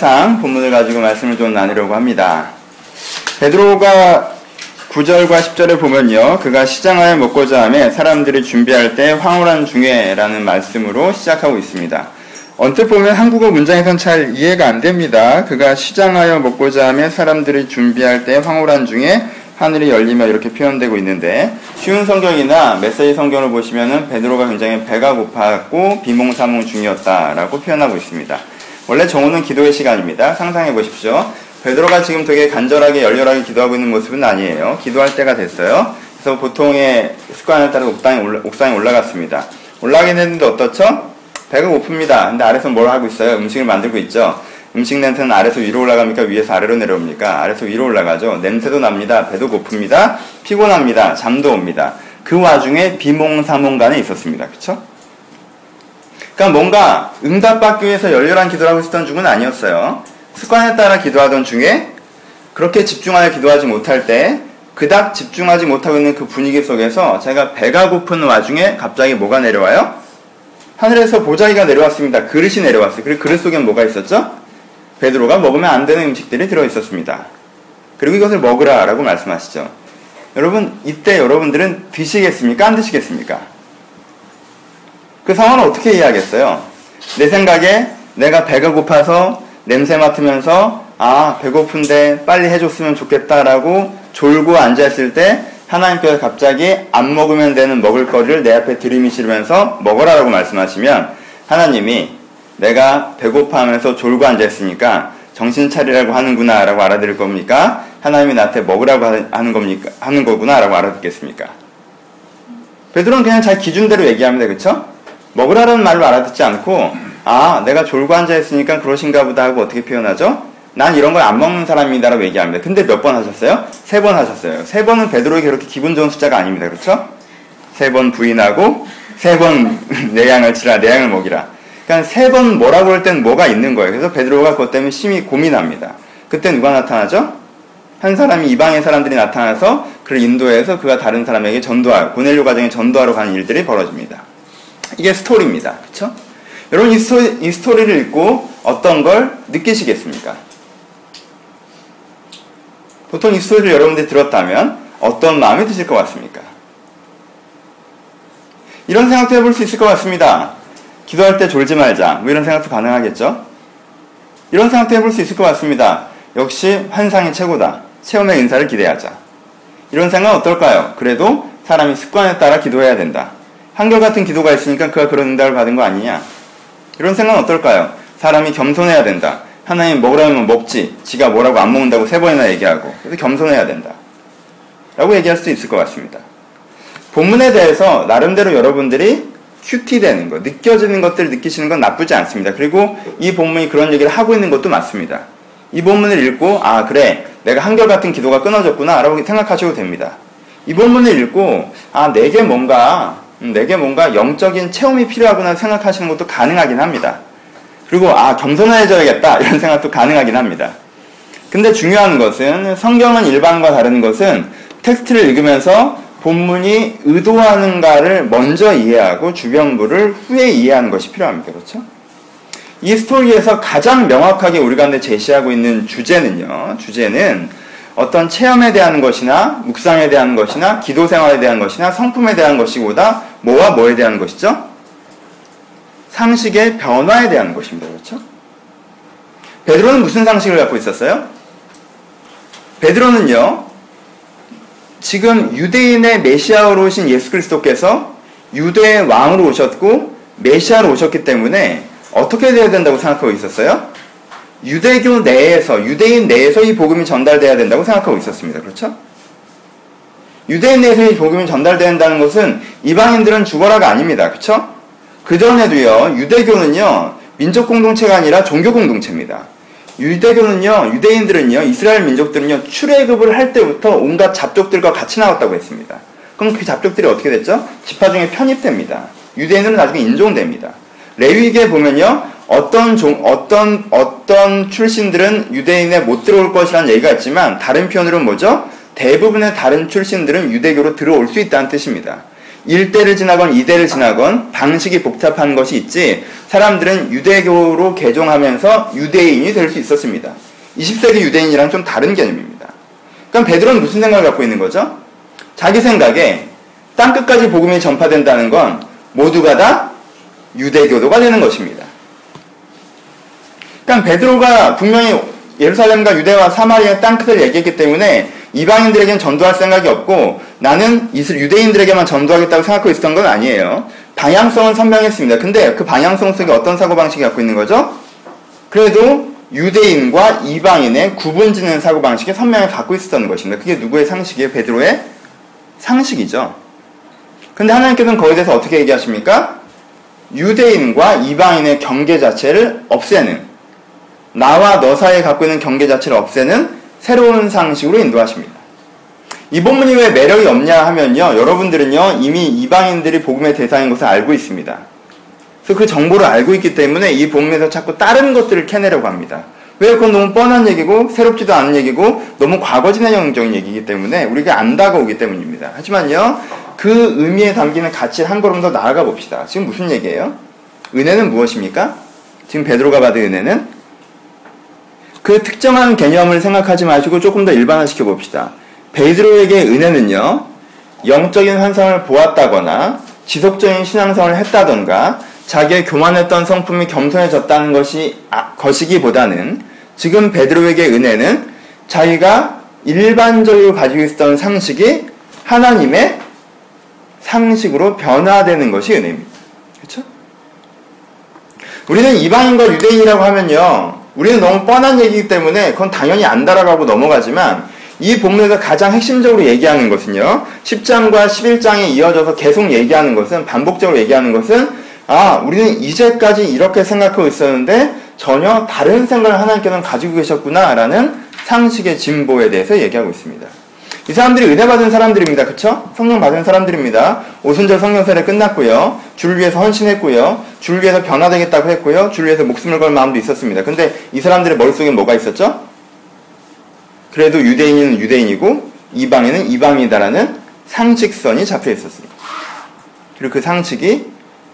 환상 본문을 가지고 말씀을 좀 나누려고 합니다. 베드로가 9절과 10절에 보면요. 그가 시장하여 먹고자 하며 사람들이 준비할 때 황홀한 중에라는 말씀으로 시작하고 있습니다. 언뜻 보면 한국어 문장에선 잘 이해가 안 됩니다. 그가 시장하여 먹고자 하며 사람들이 준비할 때 황홀한 중에 하늘이 열리며 이렇게 표현되고 있는데 쉬운 성경이나 메시지 성경을 보시면은 베드로가 굉장히 배가 고팠고 비몽사몽 중이었다라고 표현하고 있습니다. 원래 정오는 기도의 시간입니다. 상상해 보십시오. 베드로가 지금 되게 간절하게 열렬하게 기도하고 있는 모습은 아니에요. 기도할 때가 됐어요. 그래서 보통의 습관에 따라 옥상에, 올라, 옥상에 올라갔습니다. 올라가긴 했는데 어떻죠? 배가 고픕니다. 근데 아래서 뭘 하고 있어요? 음식을 만들고 있죠. 음식 냄새는 아래서 위로 올라갑니까? 위에서 아래로 내려옵니까? 아래서 위로 올라가죠. 냄새도 납니다. 배도 고픕니다. 피곤합니다. 잠도 옵니다. 그 와중에 비몽사몽간에 있었습니다. 그쵸? 그러니까 뭔가 응답받기 위해서 열렬한 기도를 하고 있었던 중은 아니었어요. 습관에 따라 기도하던 중에 그렇게 집중하여 기도하지 못할 때 그닥 집중하지 못하고 있는 그 분위기 속에서 제가 배가 고픈 와중에 갑자기 뭐가 내려와요? 하늘에서 보자기가 내려왔습니다. 그릇이 내려왔어요. 그리고 그릇 속엔 뭐가 있었죠? 베드로가 먹으면 안 되는 음식들이 들어 있었습니다. 그리고 이것을 먹으라 라고 말씀하시죠. 여러분, 이때 여러분들은 드시겠습니까? 안 드시겠습니까? 그 상황을 어떻게 이해하겠어요? 내 생각에 내가 배가 고파서 냄새 맡으면서 아, 배고픈데 빨리 해줬으면 좋겠다라고 졸고 앉아있을 때 하나님께서 갑자기 안 먹으면 되는 먹을 거리를 내 앞에 들이미시면서 먹어라라고 말씀하시면 하나님이 내가 배고파하면서 졸고 앉아있으니까 정신 차리라고 하는구나 라고 알아들을 겁니까? 하나님이 나한테 먹으라고 하는 겁니까? 하는 거구나 라고 알아듣겠습니까? 베드로는 그냥 잘 기준대로 얘기합니다. 그쵸? 먹으라는 말로 알아듣지 않고 아 내가 졸고 앉아있으니까 그러신가 보다 하고 어떻게 표현하죠? 난 이런 걸 안 먹는 사람이다라고 얘기합니다. 근데 몇 번 하셨어요? 세 번 하셨어요. 세 번은 베드로에게 그렇게 기분 좋은 숫자가 아닙니다. 그렇죠? 세 번 부인하고 세 번 내 양을 치라 내 양을 먹이라. 그러니까 세 번 뭐라고 할 땐 뭐가 있는 거예요. 그래서 베드로가 그것 때문에 심히 고민합니다. 그때 누가 나타나죠? 한 사람이 이방의 사람들이 나타나서 그를 인도해서 그가 다른 사람에게 전도하고 고넬료 가정에 전도하러 가는 일들이 벌어집니다. 이게 스토리입니다. 그렇죠? 여러분 이, 스토리, 이 스토리를 읽고 어떤 걸 느끼시겠습니까? 보통 이 스토리를 여러분들이 들었다면 어떤 마음이 드실 것 같습니까? 이런 생각도 해볼 수 있을 것 같습니다. 기도할 때 졸지 말자. 뭐 이런 생각도 가능하겠죠? 이런 생각도 해볼 수 있을 것 같습니다. 역시 환상이 최고다. 체험의 인사를 기대하자. 이런 생각 어떨까요? 그래도 사람이 습관에 따라 기도해야 된다. 한결같은 기도가 있으니까 그가 그런 응답을 받은 거 아니냐? 이런 생각은 어떨까요? 사람이 겸손해야 된다. 하나님 먹으라면 먹지. 지가 뭐라고 안 먹는다고 세 번이나 얘기하고. 그래서 겸손해야 된다. 라고 얘기할 수 있을 것 같습니다. 본문에 대해서 나름대로 여러분들이 큐티 되는 것, 느껴지는 것들을 느끼시는 건 나쁘지 않습니다. 그리고 이 본문이 그런 얘기를 하고 있는 것도 맞습니다. 이 본문을 읽고, 아, 그래. 내가 한결같은 기도가 끊어졌구나. 라고 생각하셔도 됩니다. 이 본문을 읽고, 아, 내게 뭔가, 음, 내게 뭔가 영적인 체험이 필요하구나 생각하시는 것도 가능하긴 합니다. 그리고 아 겸손해져야겠다 이런 생각도 가능하긴 합니다. 근데 중요한 것은 성경은 일반과 다른 것은 텍스트를 읽으면서 본문이 의도하는가를 먼저 이해하고 주변부를 후에 이해하는 것이 필요합니다. 그렇죠? 이 스토리에서 가장 명확하게 우리 가운데 제시하고 있는 주제는요. 주제는 어떤 체험에 대한 것이나 묵상에 대한 것이나 기도 생활에 대한 것이나 성품에 대한 것이보다 뭐와 뭐에 대한 것이죠? 상식의 변화에 대한 것입니다. 그렇죠? 베드로는 무슨 상식을 갖고 있었어요? 베드로는요, 지금 유대인의 메시아로 오신 예수 그리스도께서 유대의 왕으로 오셨고 메시아로 오셨기 때문에 어떻게 되어야 된다고 생각하고 있었어요? 유대교 내에서 유대인 내에서 이 복음이 전달돼야 된다고 생각하고 있었습니다. 그렇죠? 유대인 내에서 이 복음이 전달된다는 것은 이방인들은 죽어라가 아닙니다. 그렇죠? 그 전에도요, 유대교는요, 민족 공동체가 아니라 종교 공동체입니다. 유대교는요, 유대인들은요, 이스라엘 민족들은요, 출애굽을 할 때부터 온갖 잡족들과 같이 나왔다고 했습니다. 그럼 그 잡족들이 어떻게 됐죠? 지파 중에 편입됩니다. 유대인들은 나중에 인종됩니다. 레위기에 보면요, 어떤 종, 어떤, 어떤 출신들은 유대인에 못 들어올 것이라는 얘기가 있지만, 다른 편으로는 뭐죠? 대부분의 다른 출신들은 유대교로 들어올 수 있다는 뜻입니다. 1대를 지나건 2대를 지나건 방식이 복잡한 것이 있지 사람들은 유대교로 개종하면서 유대인이 될 수 있었습니다. 20세기 유대인이랑 좀 다른 개념입니다. 그럼 베드로는 무슨 생각을 갖고 있는 거죠? 자기 생각에 땅끝까지 복음이 전파된다는 건 모두가 다 유대교도가 되는 것입니다. 그러니까 베드로가 분명히 예루살렘과 유대와 사마리아 땅 끝을 얘기했기 때문에 이방인들에게는 전도할 생각이 없고 나는 유대인들에게만 전도하겠다고 생각하고 있었던 건 아니에요. 방향성은 선명했습니다. 근데 그 방향성 속에 어떤 사고방식이 갖고 있는 거죠? 그래도 유대인과 이방인의 구분 짓는 사고방식이 선명히 갖고 있었던 것입니다. 그게 누구의 상식이에요? 베드로의 상식이죠. 근데 하나님께서는 거기에 대해서 어떻게 얘기하십니까? 유대인과 이방인의 경계 자체를 없애는 나와 너 사이에 갖고 있는 경계 자체를 없애는 새로운 상식으로 인도하십니다. 이 본문이 왜 매력이 없냐 하면요. 여러분들은요. 이미 이방인들이 복음의 대상인 것을 알고 있습니다. 그래서 그 정보를 알고 있기 때문에 이 본문에서 자꾸 다른 것들을 캐내려고 합니다. 왜 그건 너무 뻔한 얘기고 새롭지도 않은 얘기고 너무 과거 진행형적인 얘기이기 때문에 우리가 안 다가오기 때문입니다. 하지만요. 그 의미에 담기는 가치를 한 걸음 더 나아가 봅시다. 지금 무슨 얘기예요? 은혜는 무엇입니까? 지금 베드로가 받은 은혜는 그 특정한 개념을 생각하지 마시고 조금 더 일반화시켜 봅시다. 베드로에게 은혜는요, 영적인 환상을 보았다거나 지속적인 신앙성을 했다던가 자기의 교만했던 성품이 겸손해졌다는 것이 아, 것이기보다는 지금 베드로에게 은혜는 자기가 일반적으로 가지고 있었던 상식이 하나님의 상식으로 변화되는 것이 은혜입니다. 그렇죠? 우리는 이방인과 유대인이라고 하면요. 우리는 너무 뻔한 얘기이기 때문에 그건 당연히 안 따라가고 넘어가지만 이 본문에서 가장 핵심적으로 얘기하는 것은요. 10장과 11장에 이어져서 계속 얘기하는 것은 반복적으로 얘기하는 것은 아, 우리는 이제까지 이렇게 생각하고 있었는데 전혀 다른 생각을 하나님께서는 가지고 계셨구나라는 상식의 진보에 대해서 얘기하고 있습니다. 이 사람들이 은혜 받은 사람들입니다. 그쵸? 성령 받은 사람들입니다. 오순절 성령 세례 끝났고요. 주를 위해서 헌신했고요. 주를 위해서 변화되겠다고 했고요. 주를 위해서 목숨을 걸 마음도 있었습니다. 근데 이 사람들의 머릿속에 뭐가 있었죠? 그래도 유대인은 유대인이고 이방인은 이방이다라는 상식선이 잡혀 있었습니다. 그리고 그 상식이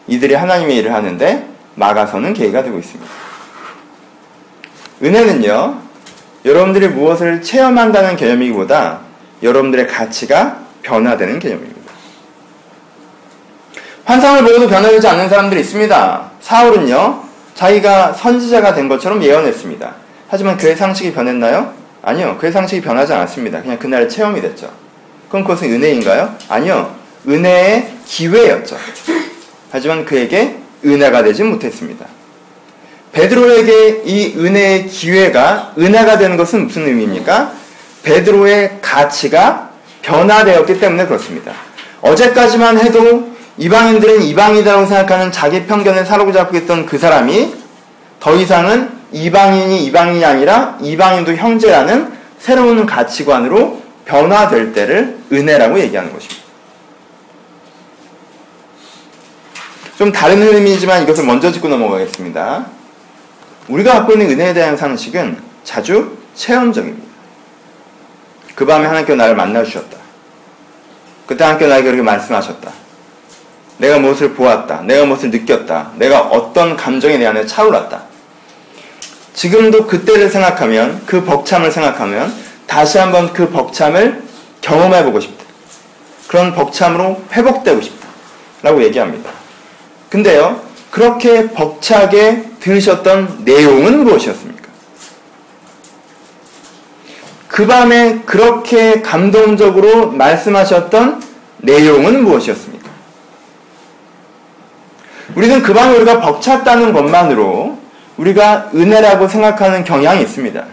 이들이 하나님의 일을 하는데 막아서는 계기가 되고 있습니다. 은혜는요, 여러분들이 무엇을 체험한다는 개념이기보다 여러분들의 가치가 변화되는 개념입니다. 환상을 보고도 변화되지 않는 사람들이 있습니다. 사울은요, 자기가 선지자가 된 것처럼 예언했습니다. 하지만 그의 상식이 변했나요? 아니요. 그의 상식이 변하지 않았습니다. 그냥 그날의 체험이 됐죠. 그럼 그것은 은혜인가요? 아니요. 은혜의 기회였죠. 하지만 그에게 은혜가 되지 못했습니다. 베드로에게 이 은혜의 기회가 은혜가 되는 것은 무슨 의미입니까? 베드로의 가치가 변화되었기 때문에 그렇습니다. 어제까지만 해도 이방인들은 이방이라고 생각하는 자기 편견에 사로잡고 있던 그 사람이 더 이상은 이방인이 이방인이 아니라 이방인도 형제라는 새로운 가치관으로 변화될 때를 은혜라고 얘기하는 것입니다. 좀 다른 의미이지만 이것을 먼저 짚고 넘어가겠습니다. 우리가 갖고 있는 은혜에 대한 상식은 자주 체험적입니다. 그 밤에 하나님께서 나를 만나주셨다. 그때 하나님께서 나에게 그렇게 말씀하셨다. 내가 무엇을 보았다. 내가 무엇을 느꼈다. 내가 어떤 감정이 내 안에 차올랐다. 지금도 그때를 생각하면 그 벅참을 생각하면 다시 한번 그 벅참을 경험해 보고 싶다. 그런 벅참으로 회복되고 싶다. 라고 얘기합니다. 근데요, 그렇게 벅차게 들으셨던 내용은 무엇이었습니까? 그 밤에 그렇게 감동적으로 말씀하셨던 내용은 무엇이었습니까? 우리는 그 밤에 우리가 벅찼다는 것만으로 우리가 은혜라고 생각하는 경향이 있습니다.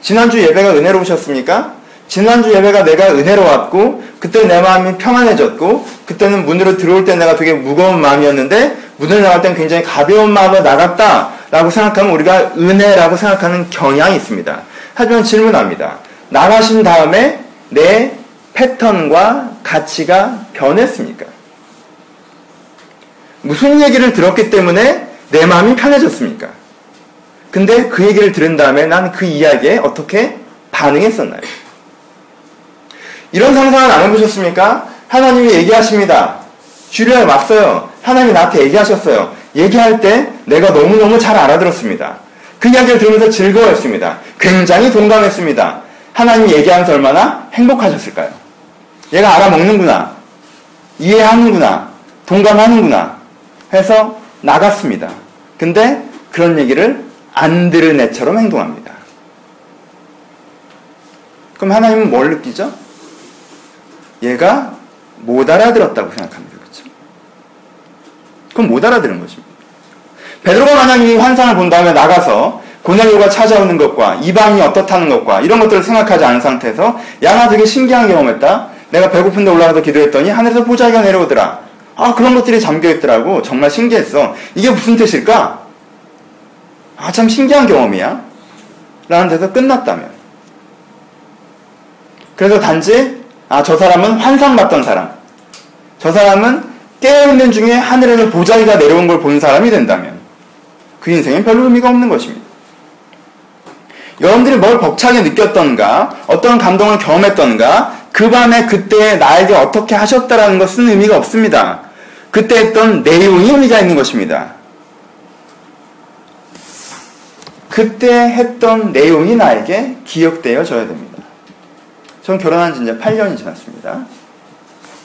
지난주 예배가 은혜로우셨습니까? 지난주 예배가 내가 은혜로웠고 그때 내 마음이 평안해졌고 그때는 문으로 들어올 때 내가 되게 무거운 마음이었는데 문을 나갈 땐 굉장히 가벼운 마음으로 나갔다라고 생각하면 우리가 은혜라고 생각하는 경향이 있습니다. 하지만 질문합니다. 나가신 다음에 내 패턴과 가치가 변했습니까? 무슨 얘기를 들었기 때문에 내 마음이 편해졌습니까? 근데 그 얘기를 들은 다음에 난 그 이야기에 어떻게 반응했었나요? 이런 상상은 안 해보셨습니까? 하나님이 얘기하십니다. 주일날 왔어요. 하나님이 나한테 얘기하셨어요. 얘기할 때 내가 너무너무 잘 알아들었습니다. 그 이야기를 들으면서 즐거워했습니다. 굉장히 동감했습니다. 하나님이 얘기하면서 얼마나 행복하셨을까요? 얘가 알아먹는구나. 이해하는구나. 동감하는구나. 해서 나갔습니다. 근데 그런 얘기를 안 들은 애처럼 행동합니다. 그럼 하나님은 뭘 느끼죠? 얘가 못 알아들었다고 생각합니다. 그렇죠? 그럼 못 알아들은 것입니다. 베드로가 만약 이 환상을 본 다음에 나가서 고넬료가 찾아오는 것과 이방이 어떻다는 것과 이런 것들을 생각하지 않은 상태에서 야 나 되게 신기한 경험했다. 내가 배고픈데 올라가서 기도했더니 하늘에서 보자기가 내려오더라. 아 그런 것들이 잠겨있더라고. 정말 신기했어. 이게 무슨 뜻일까? 아 참 신기한 경험이야. 라는 데서 끝났다면. 그래서 단지 아 저 사람은 환상 봤던 사람. 저 사람은 깨어있는 중에 하늘에서 보자기가 내려온 걸 본 사람이 된다면 그 인생엔 별로 의미가 없는 것입니다. 여러분들이 뭘 벅차게 느꼈던가, 어떤 감동을 경험했던가, 그 밤에 그때 나에게 어떻게 하셨다라는 것은 의미가 없습니다. 그때 했던 내용이 의미가 있는 것입니다. 그때 했던 내용이 나에게 기억되어져야 됩니다. 전 결혼한 지 이제 8년이 지났습니다.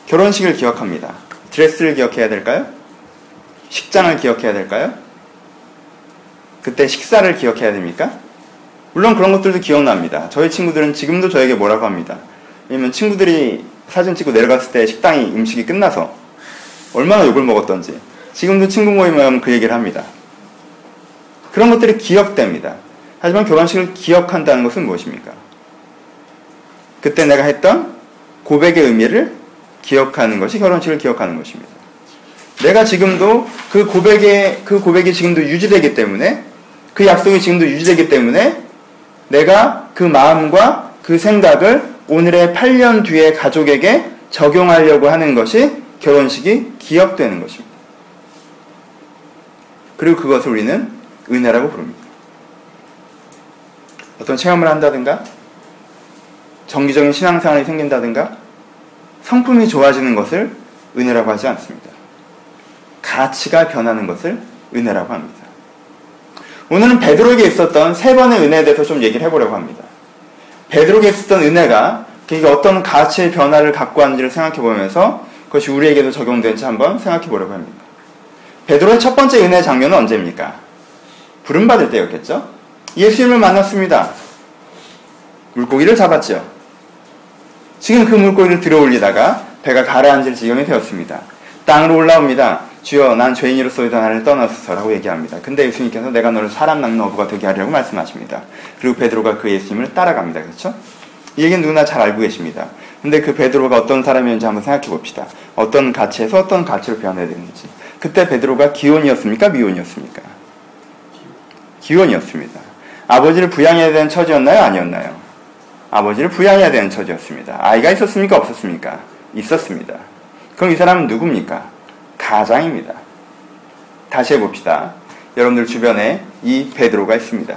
결혼식을 기억합니다. 드레스를 기억해야 될까요? 식장을 기억해야 될까요? 그때 식사를 기억해야 됩니까? 물론 그런 것들도 기억납니다. 저희 친구들은 지금도 저에게 뭐라고 합니다. 왜냐면 친구들이 사진 찍고 내려갔을 때 식당이 음식이 끝나서 얼마나 욕을 먹었던지 지금도 친구 모임에 하면 그 얘기를 합니다. 그런 것들이 기억됩니다. 하지만 결혼식을 기억한다는 것은 무엇입니까? 그때 내가 했던 고백의 의미를 기억하는 것이 결혼식을 기억하는 것입니다. 내가 지금도 그 고백의 그 고백이 지금도 유지되기 때문에 그 약속이 지금도 유지되기 때문에 내가 그 마음과 그 생각을 오늘의 8년 뒤에 가족에게 적용하려고 하는 것이 결혼식이 기억되는 것입니다. 그리고 그것을 우리는 은혜라고 부릅니다. 어떤 체험을 한다든가, 정기적인 신앙생활이 생긴다든가, 성품이 좋아지는 것을 은혜라고 하지 않습니다. 가치가 변하는 것을 은혜라고 합니다. 오늘은 베드로에게 있었던 세 번의 은혜에 대해서 좀 얘기를 해보려고 합니다. 베드로에게 있었던 은혜가 그게 어떤 가치의 변화를 갖고 왔는지를 생각해 보면서 그것이 우리에게도 적용되는지 한번 생각해 보려고 합니다. 베드로의 첫 번째 은혜 장면은 언제입니까? 부름받을 때였겠죠? 예수님을 만났습니다. 물고기를 잡았죠. 지금 그 물고기를 들어 올리다가 배가 가라앉을 지경이 되었습니다. 땅으로 올라옵니다. 주여 난 죄인으로서이다 나를 떠나소서라고 얘기합니다. 근데 예수님께서 내가 너를 사람 낳는 어부가 되게 하려고 말씀하십니다. 그리고 베드로가 그 예수님을 따라갑니다. 그렇죠? 이 얘기는 누구나 잘 알고 계십니다. 근데 그 베드로가 어떤 사람이었는지 한번 생각해 봅시다. 어떤 가치에서 어떤 가치로 변해야 되는지. 그때 베드로가 기혼이었습니까? 미혼이었습니까? 기혼이었습니다. 아버지를 부양해야 되는 처지였나요? 아니었나요? 아버지를 부양해야 되는 처지였습니다. 아이가 있었습니까? 없었습니까? 있었습니다. 그럼 이 사람은 누굽니까? 가장입니다. 다시 해봅시다. 여러분들 주변에 이 베드로가 있습니다.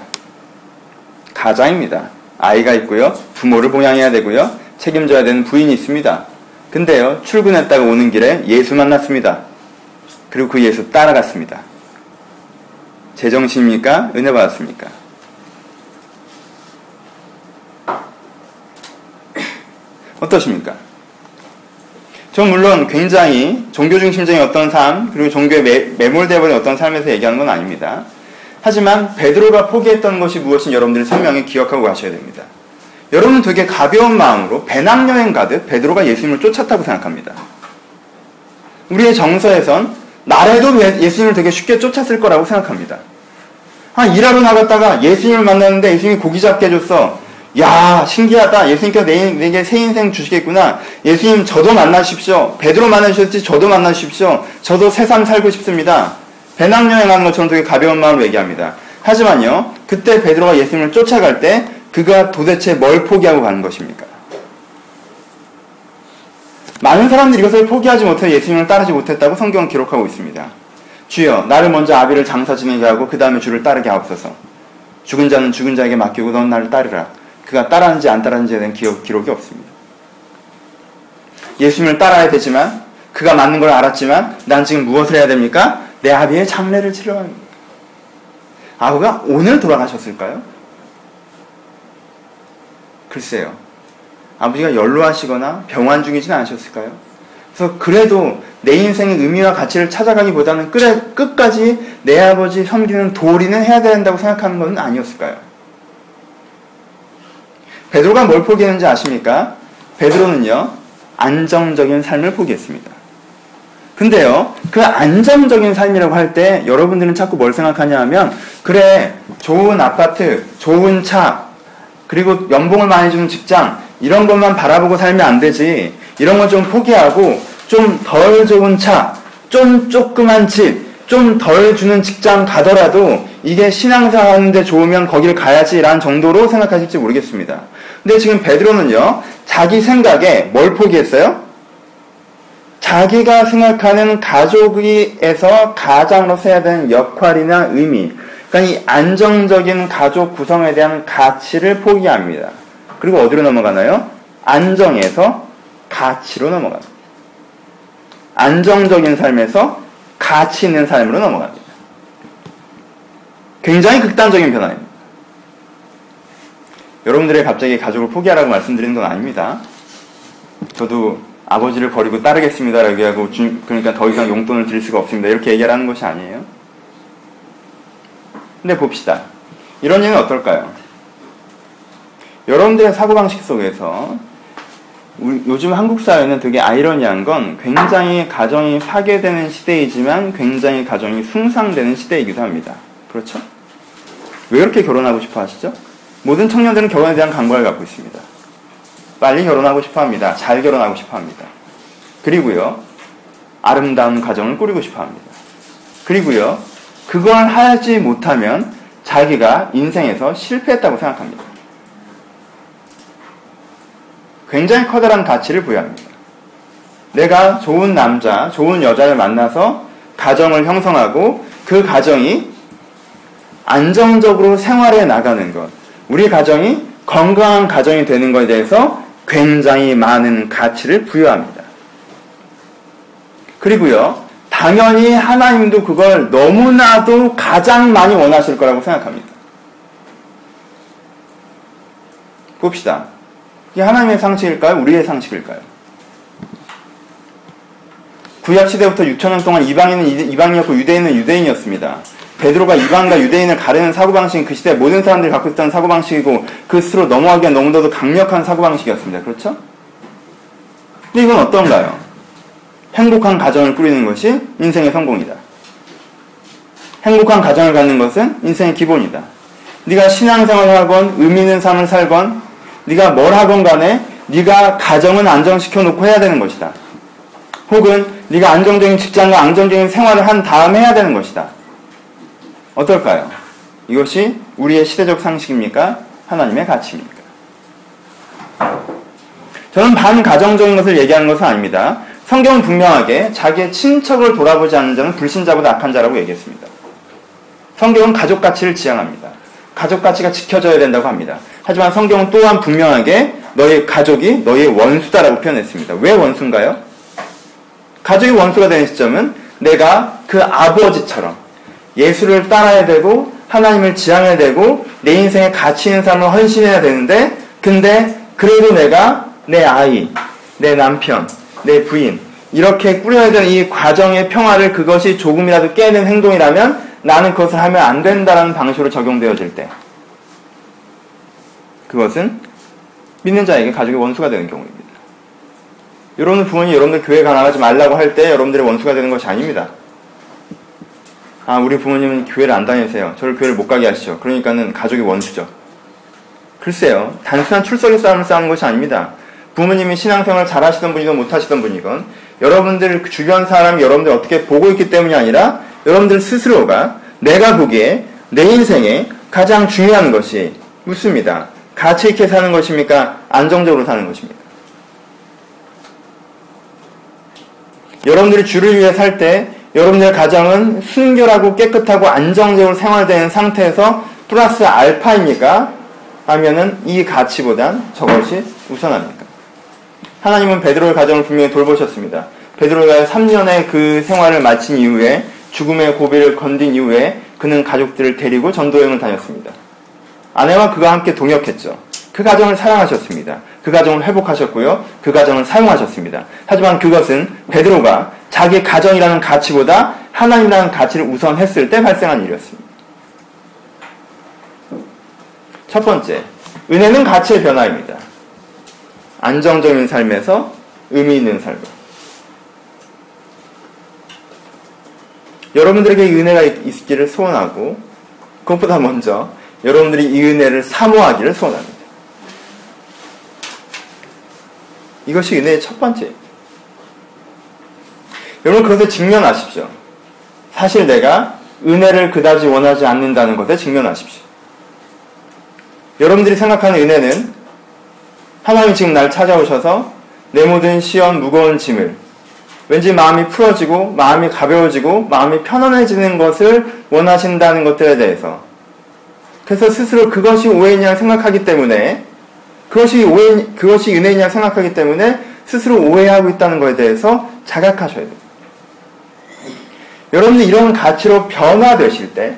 가장입니다. 아이가 있고요. 부모를 보양해야 되고요. 책임져야 되는 부인이 있습니다. 근데요, 출근했다가 오는 길에 예수 만났습니다. 그리고 그 예수 따라갔습니다. 제정신입니까? 은혜 받았습니까? 어떠십니까? 전 물론 굉장히 종교 중심적인 어떤 삶, 그리고 종교에 매, 매몰되어 버린 어떤 삶에서 얘기하는 건 아닙니다. 하지만 베드로가 포기했던 것이 무엇인 여러분들이 생명에 기억하고 가셔야 됩니다. 여러분은 되게 가벼운 마음으로 배낭여행 가듯 베드로가 예수님을 쫓았다고 생각합니다. 우리의 정서에선 나래도 예수님을 되게 쉽게 쫓았을 거라고 생각합니다. 아, 일하러 나갔다가 예수님을 만났는데 예수님이 고기 잡게 해줬어. 야 신기하다. 예수님께서 내, 내게 새 인생 주시겠구나. 예수님 저도 만나십시오. 베드로 만나셨지 저도 만나십시오. 저도 새삶 살고 싶습니다. 배낭여행하는 것처럼 되게 가벼운 마음으로 얘기합니다. 하지만요. 그때 베드로가 예수님을 쫓아갈 때 그가 도대체 뭘 포기하고 가는 것입니까? 많은 사람들이 이것을 포기하지 못해 예수님을 따르지 못했다고 성경은 기록하고 있습니다. 주여 나를 먼저 아비를 장사 지내게 하고 그 다음에 주를 따르게 하옵소서. 죽은 자는 죽은 자에게 맡기고 넌 나를 따르라. 그가 따라하는지 안 따라하는지에 대한 기록, 기록이 없습니다. 예수님을 따라야 되지만 그가 맞는 걸 알았지만 난 지금 무엇을 해야 됩니까? 내 아비의 장례를 치러 합니다. 아버가 오늘 돌아가셨을까요? 글쎄요. 아버지가 연로하시거나 병환 중이진 않으셨을까요? 그래서 그래도 내 인생의 의미와 가치를 찾아가기보다는 끝까지 내 아버지 섬기는 도리는 해야 된다고 생각하는 건 아니었을까요? 베드로가 뭘 포기했는지 아십니까? 베드로는요, 안정적인 삶을 포기했습니다. 근데요, 그 안정적인 삶이라고 할 때 여러분들은 자꾸 뭘 생각하냐 하면, 그래, 좋은 아파트, 좋은 차, 그리고 연봉을 많이 주는 직장, 이런 것만 바라보고 살면 안 되지. 이런 걸좀 포기하고, 좀 덜 좋은 차, 좀 조그만 집, 좀 덜 주는 직장 가더라도 이게 신앙생활 하는데 좋으면 거길 가야지라는 정도로 생각하실지 모르겠습니다. 근데 지금 베드로는요, 자기 생각에 뭘 포기했어요? 자기가 생각하는 가족에서 가장으로서 해야 되는 역할이나 의미, 그러니까 이 안정적인 가족 구성에 대한 가치를 포기합니다. 그리고 어디로 넘어가나요? 안정에서 가치로 넘어갑니다. 안정적인 삶에서 가치 있는 삶으로 넘어갑니다. 굉장히 극단적인 변화입니다. 여러분들의 갑자기 가족을 포기하라고 말씀드리는 건 아닙니다. 저도 아버지를 버리고 따르겠습니다라고 얘기하고 그러니까 더 이상 용돈을 드릴 수가 없습니다. 이렇게 얘기하는 것이 아니에요. 근데 봅시다. 이런 얘는 어떨까요? 여러분들의 사고방식 속에서 요즘 한국 사회는 되게 아이러니한 건 굉장히 가정이 파괴되는 시대이지만 굉장히 가정이 숭상되는 시대이기도 합니다. 그렇죠? 왜 그렇게 결혼하고 싶어 하시죠? 모든 청년들은 결혼에 대한 강박을 갖고 있습니다. 빨리 결혼하고 싶어 합니다. 잘 결혼하고 싶어 합니다. 그리고요, 아름다운 가정을 꾸리고 싶어 합니다. 그리고요, 그걸 하지 못하면 자기가 인생에서 실패했다고 생각합니다. 굉장히 커다란 가치를 부여합니다. 내가 좋은 남자, 좋은 여자를 만나서 가정을 형성하고 그 가정이 안정적으로 생활해 나가는 것, 우리 가정이 건강한 가정이 되는 것에 대해서 굉장히 많은 가치를 부여합니다. 그리고요, 당연히 하나님도 그걸 너무나도 가장 많이 원하실 거라고 생각합니다. 봅시다. 이게 하나님의 상식일까요? 우리의 상식일까요? 구약 시대부터 6천년 동안 이방인은 이방이었고 유대인은 유대인이었습니다. 베드로가 이방과 유대인을 가르는 사고방식은 그 시대 모든 사람들이 갖고 있던 사고방식이고 그 스스로 넘어가기엔 너무나도 강력한 사고방식이었습니다. 그렇죠? 근데 이건 어떤가요? 행복한 가정을 꾸리는 것이 인생의 성공이다. 행복한 가정을 갖는 것은 인생의 기본이다. 네가 신앙생활을 하건 의미 있는 삶을 살건 네가 뭘 하건 간에 네가 가정은 안정시켜 놓고 해야 되는 것이다. 혹은 네가 안정적인 직장과 안정적인 생활을 한 다음에 해야 되는 것이다. 어떨까요? 이것이 우리의 시대적 상식입니까? 하나님의 가치입니까? 저는 반가정적인 것을 얘기하는 것은 아닙니다. 성경은 분명하게 자기의 친척을 돌아보지 않는 자는 불신자보다 악한 자라고 얘기했습니다. 성경은 가족 가치를 지향합니다. 가족 가치가 지켜져야 된다고 합니다. 하지만 성경은 또한 분명하게 너의 가족이 너의 원수다라고 표현했습니다. 왜 원수인가요? 가족이 원수가 되는 시점은 내가 그 아버지처럼 예수를 따라야 되고 하나님을 지향해야 되고 내 인생에 가치 있는 삶을 헌신해야 되는데 근데 그래도 내가 내 아이, 내 남편, 내 부인 이렇게 꾸려야 되는 이 과정의 평화를 그것이 조금이라도 깨는 행동이라면 나는 그것을 하면 안 된다라는 방식으로 적용되어질 때 그것은 믿는 자에게 가족의 원수가 되는 경우입니다. 여러분 부모님 여러분들 교회 가 나가지 말라고 할 때 여러분들의 원수가 되는 것이 아닙니다. 아, 우리 부모님은 교회를 안 다니세요. 저를 교회를 못 가게 하시죠. 그러니까는 가족이 원수죠. 글쎄요. 단순한 출석의 싸움을 싸우는 것이 아닙니다. 부모님이 신앙생활 잘 하시던 분이건 못 하시던 분이건 여러분들 주변 사람이 여러분들 어떻게 보고 있기 때문이 아니라 여러분들 스스로가 내가 보기에 내 인생에 가장 중요한 것이 묻습니다. 가치 있게 사는 것입니까? 안정적으로 사는 것입니까? 여러분들이 주를 위해 살 때 여러분들의 가정은 순결하고 깨끗하고 안정적으로 생활되는 상태에서 플러스 알파입니까? 하면은 이 가치보단 저것이 우선합니까? 하나님은 베드로의 가정을 분명히 돌보셨습니다. 베드로가 3년의 그 생활을 마친 이후에 죽음의 고비를 건딘 이후에 그는 가족들을 데리고 전도여행을 다녔습니다. 아내와 그가 함께 동역했죠. 그 가정을 사랑하셨습니다. 그 가정을 회복하셨고요. 그 가정을 사용하셨습니다. 하지만 그것은 베드로가 자기 가정이라는 가치보다 하나님이라는 가치를 우선했을 때 발생한 일이었습니다. 첫 번째, 은혜는 가치의 변화입니다. 안정적인 삶에서 의미 있는 삶으로. 여러분들에게 은혜가 있기를 소원하고, 그것보다 먼저 여러분들이 이 은혜를 사모하기를 소원합니다. 이것이 은혜의 첫 번째. 여러분 그것에 직면하십시오. 사실 내가 은혜를 그다지 원하지 않는다는 것에 직면하십시오. 여러분들이 생각하는 은혜는 하나님 지금 날 찾아오셔서 내 모든 시험 무거운 짐을 왠지 마음이 풀어지고 마음이 가벼워지고 마음이 편안해지는 것을 원하신다는 것들에 대해서 그래서 스스로 그것이 오해냐 생각하기 때문에 그것이 오해, 그것이 은혜냐 생각하기 때문에 스스로 오해하고 있다는 것에 대해서 자각하셔야 돼요. 여러분들 이런 가치로 변화되실 때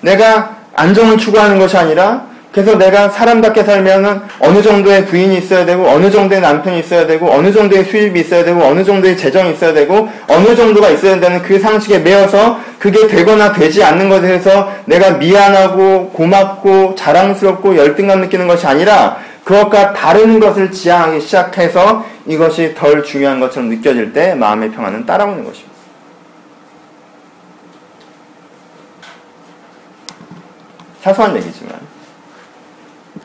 내가 안정을 추구하는 것이 아니라 그래서 내가 사람답게 살면은 어느 정도의 부인이 있어야 되고 어느 정도의 남편이 있어야 되고 어느 정도의 수입이 있어야 되고 어느 정도의 재정이 있어야 되고 어느 정도가 있어야 된다는 그 상식에 매여서 그게 되거나 되지 않는 것에 대해서 내가 미안하고 고맙고 자랑스럽고 열등감 느끼는 것이 아니라 그것과 다른 것을 지향하기 시작해서 이것이 덜 중요한 것처럼 느껴질 때 마음의 평안은 따라오는 것입니다. 사소한 얘기지만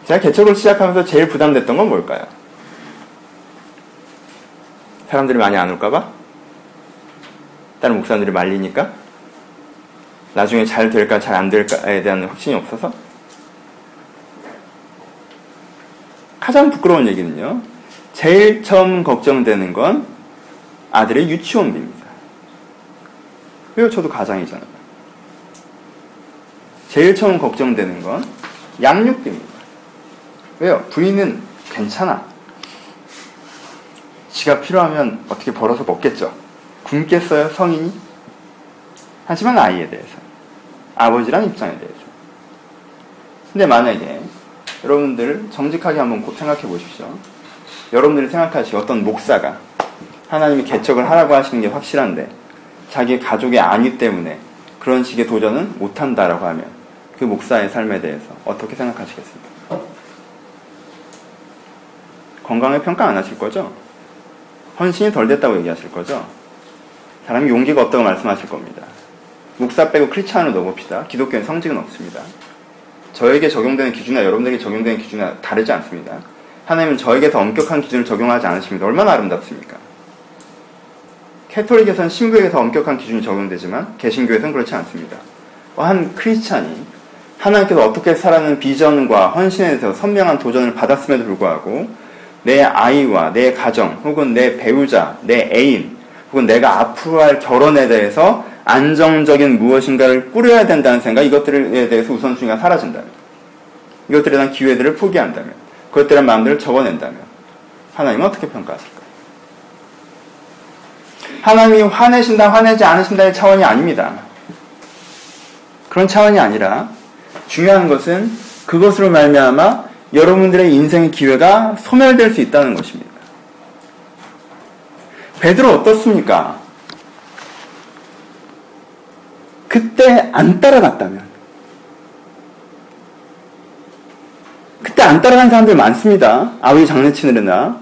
제가 개척을 시작하면서 제일 부담됐던 건 뭘까요? 사람들이 많이 안 올까봐? 다른 목사님들이 말리니까? 나중에 잘 될까 잘 안 될까에 대한 확신이 없어서? 가장 부끄러운 얘기는요. 제일 처음 걱정되는 건 아들의 유치원비입니다. 왜요? 저도 가장이잖아요. 제일 처음 걱정되는 건 양육비입니다. 왜요? 부인은 괜찮아. 지가 필요하면 어떻게 벌어서 먹겠죠. 굶겠어요, 성인이? 하지만 아이에 대해서. 아버지란 입장에 대해서. 근데 만약에 여러분들 정직하게 한번 생각해 보십시오. 여러분들이 생각하시 어떤 목사가 하나님이 개척을 하라고 하시는 게 확실한데 자기 가족의 안위 때문에 그런 식의 도전은 못한다라고 하면 그 목사의 삶에 대해서 어떻게 생각하시겠습니까? 건강을 평가 안 하실 거죠? 헌신이 덜 됐다고 얘기하실 거죠? 사람이 용기가 없다고 말씀하실 겁니다. 목사 빼고 크리스찬으로 넣어봅시다. 기독교는 성직은 없습니다. 저에게 적용되는 기준이나 여러분들에게 적용되는 기준이 다르지 않습니다. 하나님은 저에게 더 엄격한 기준을 적용하지 않으십니다. 얼마나 아름답습니까? 캐톨릭에서는 신부에게 더 엄격한 기준이 적용되지만 개신교에서는 그렇지 않습니다. 한 크리스찬이 하나님께서 어떻게 살아는 비전과 헌신에 대해서 선명한 도전을 받았음에도 불구하고 내 아이와 내 가정 혹은 내 배우자, 내 애인 혹은 내가 앞으로 할 결혼에 대해서 안정적인 무엇인가를 꾸려야 된다는 생각 이것들에 대해서 우선순위가 사라진다면 이것들에 대한 기회들을 포기한다면 그것들에 대한 마음들을 적어낸다면 하나님은 어떻게 평가하실까요? 하나님이 화내신다 화내지 않으신다의 차원이 아닙니다. 그런 차원이 아니라 중요한 것은 그것으로 말미암아 여러분들의 인생의 기회가 소멸될 수 있다는 것입니다. 베드로 어떻습니까? 그때 안 따라갔다면 그때 안 따라간 사람들 많습니다. 아버지 장난치느라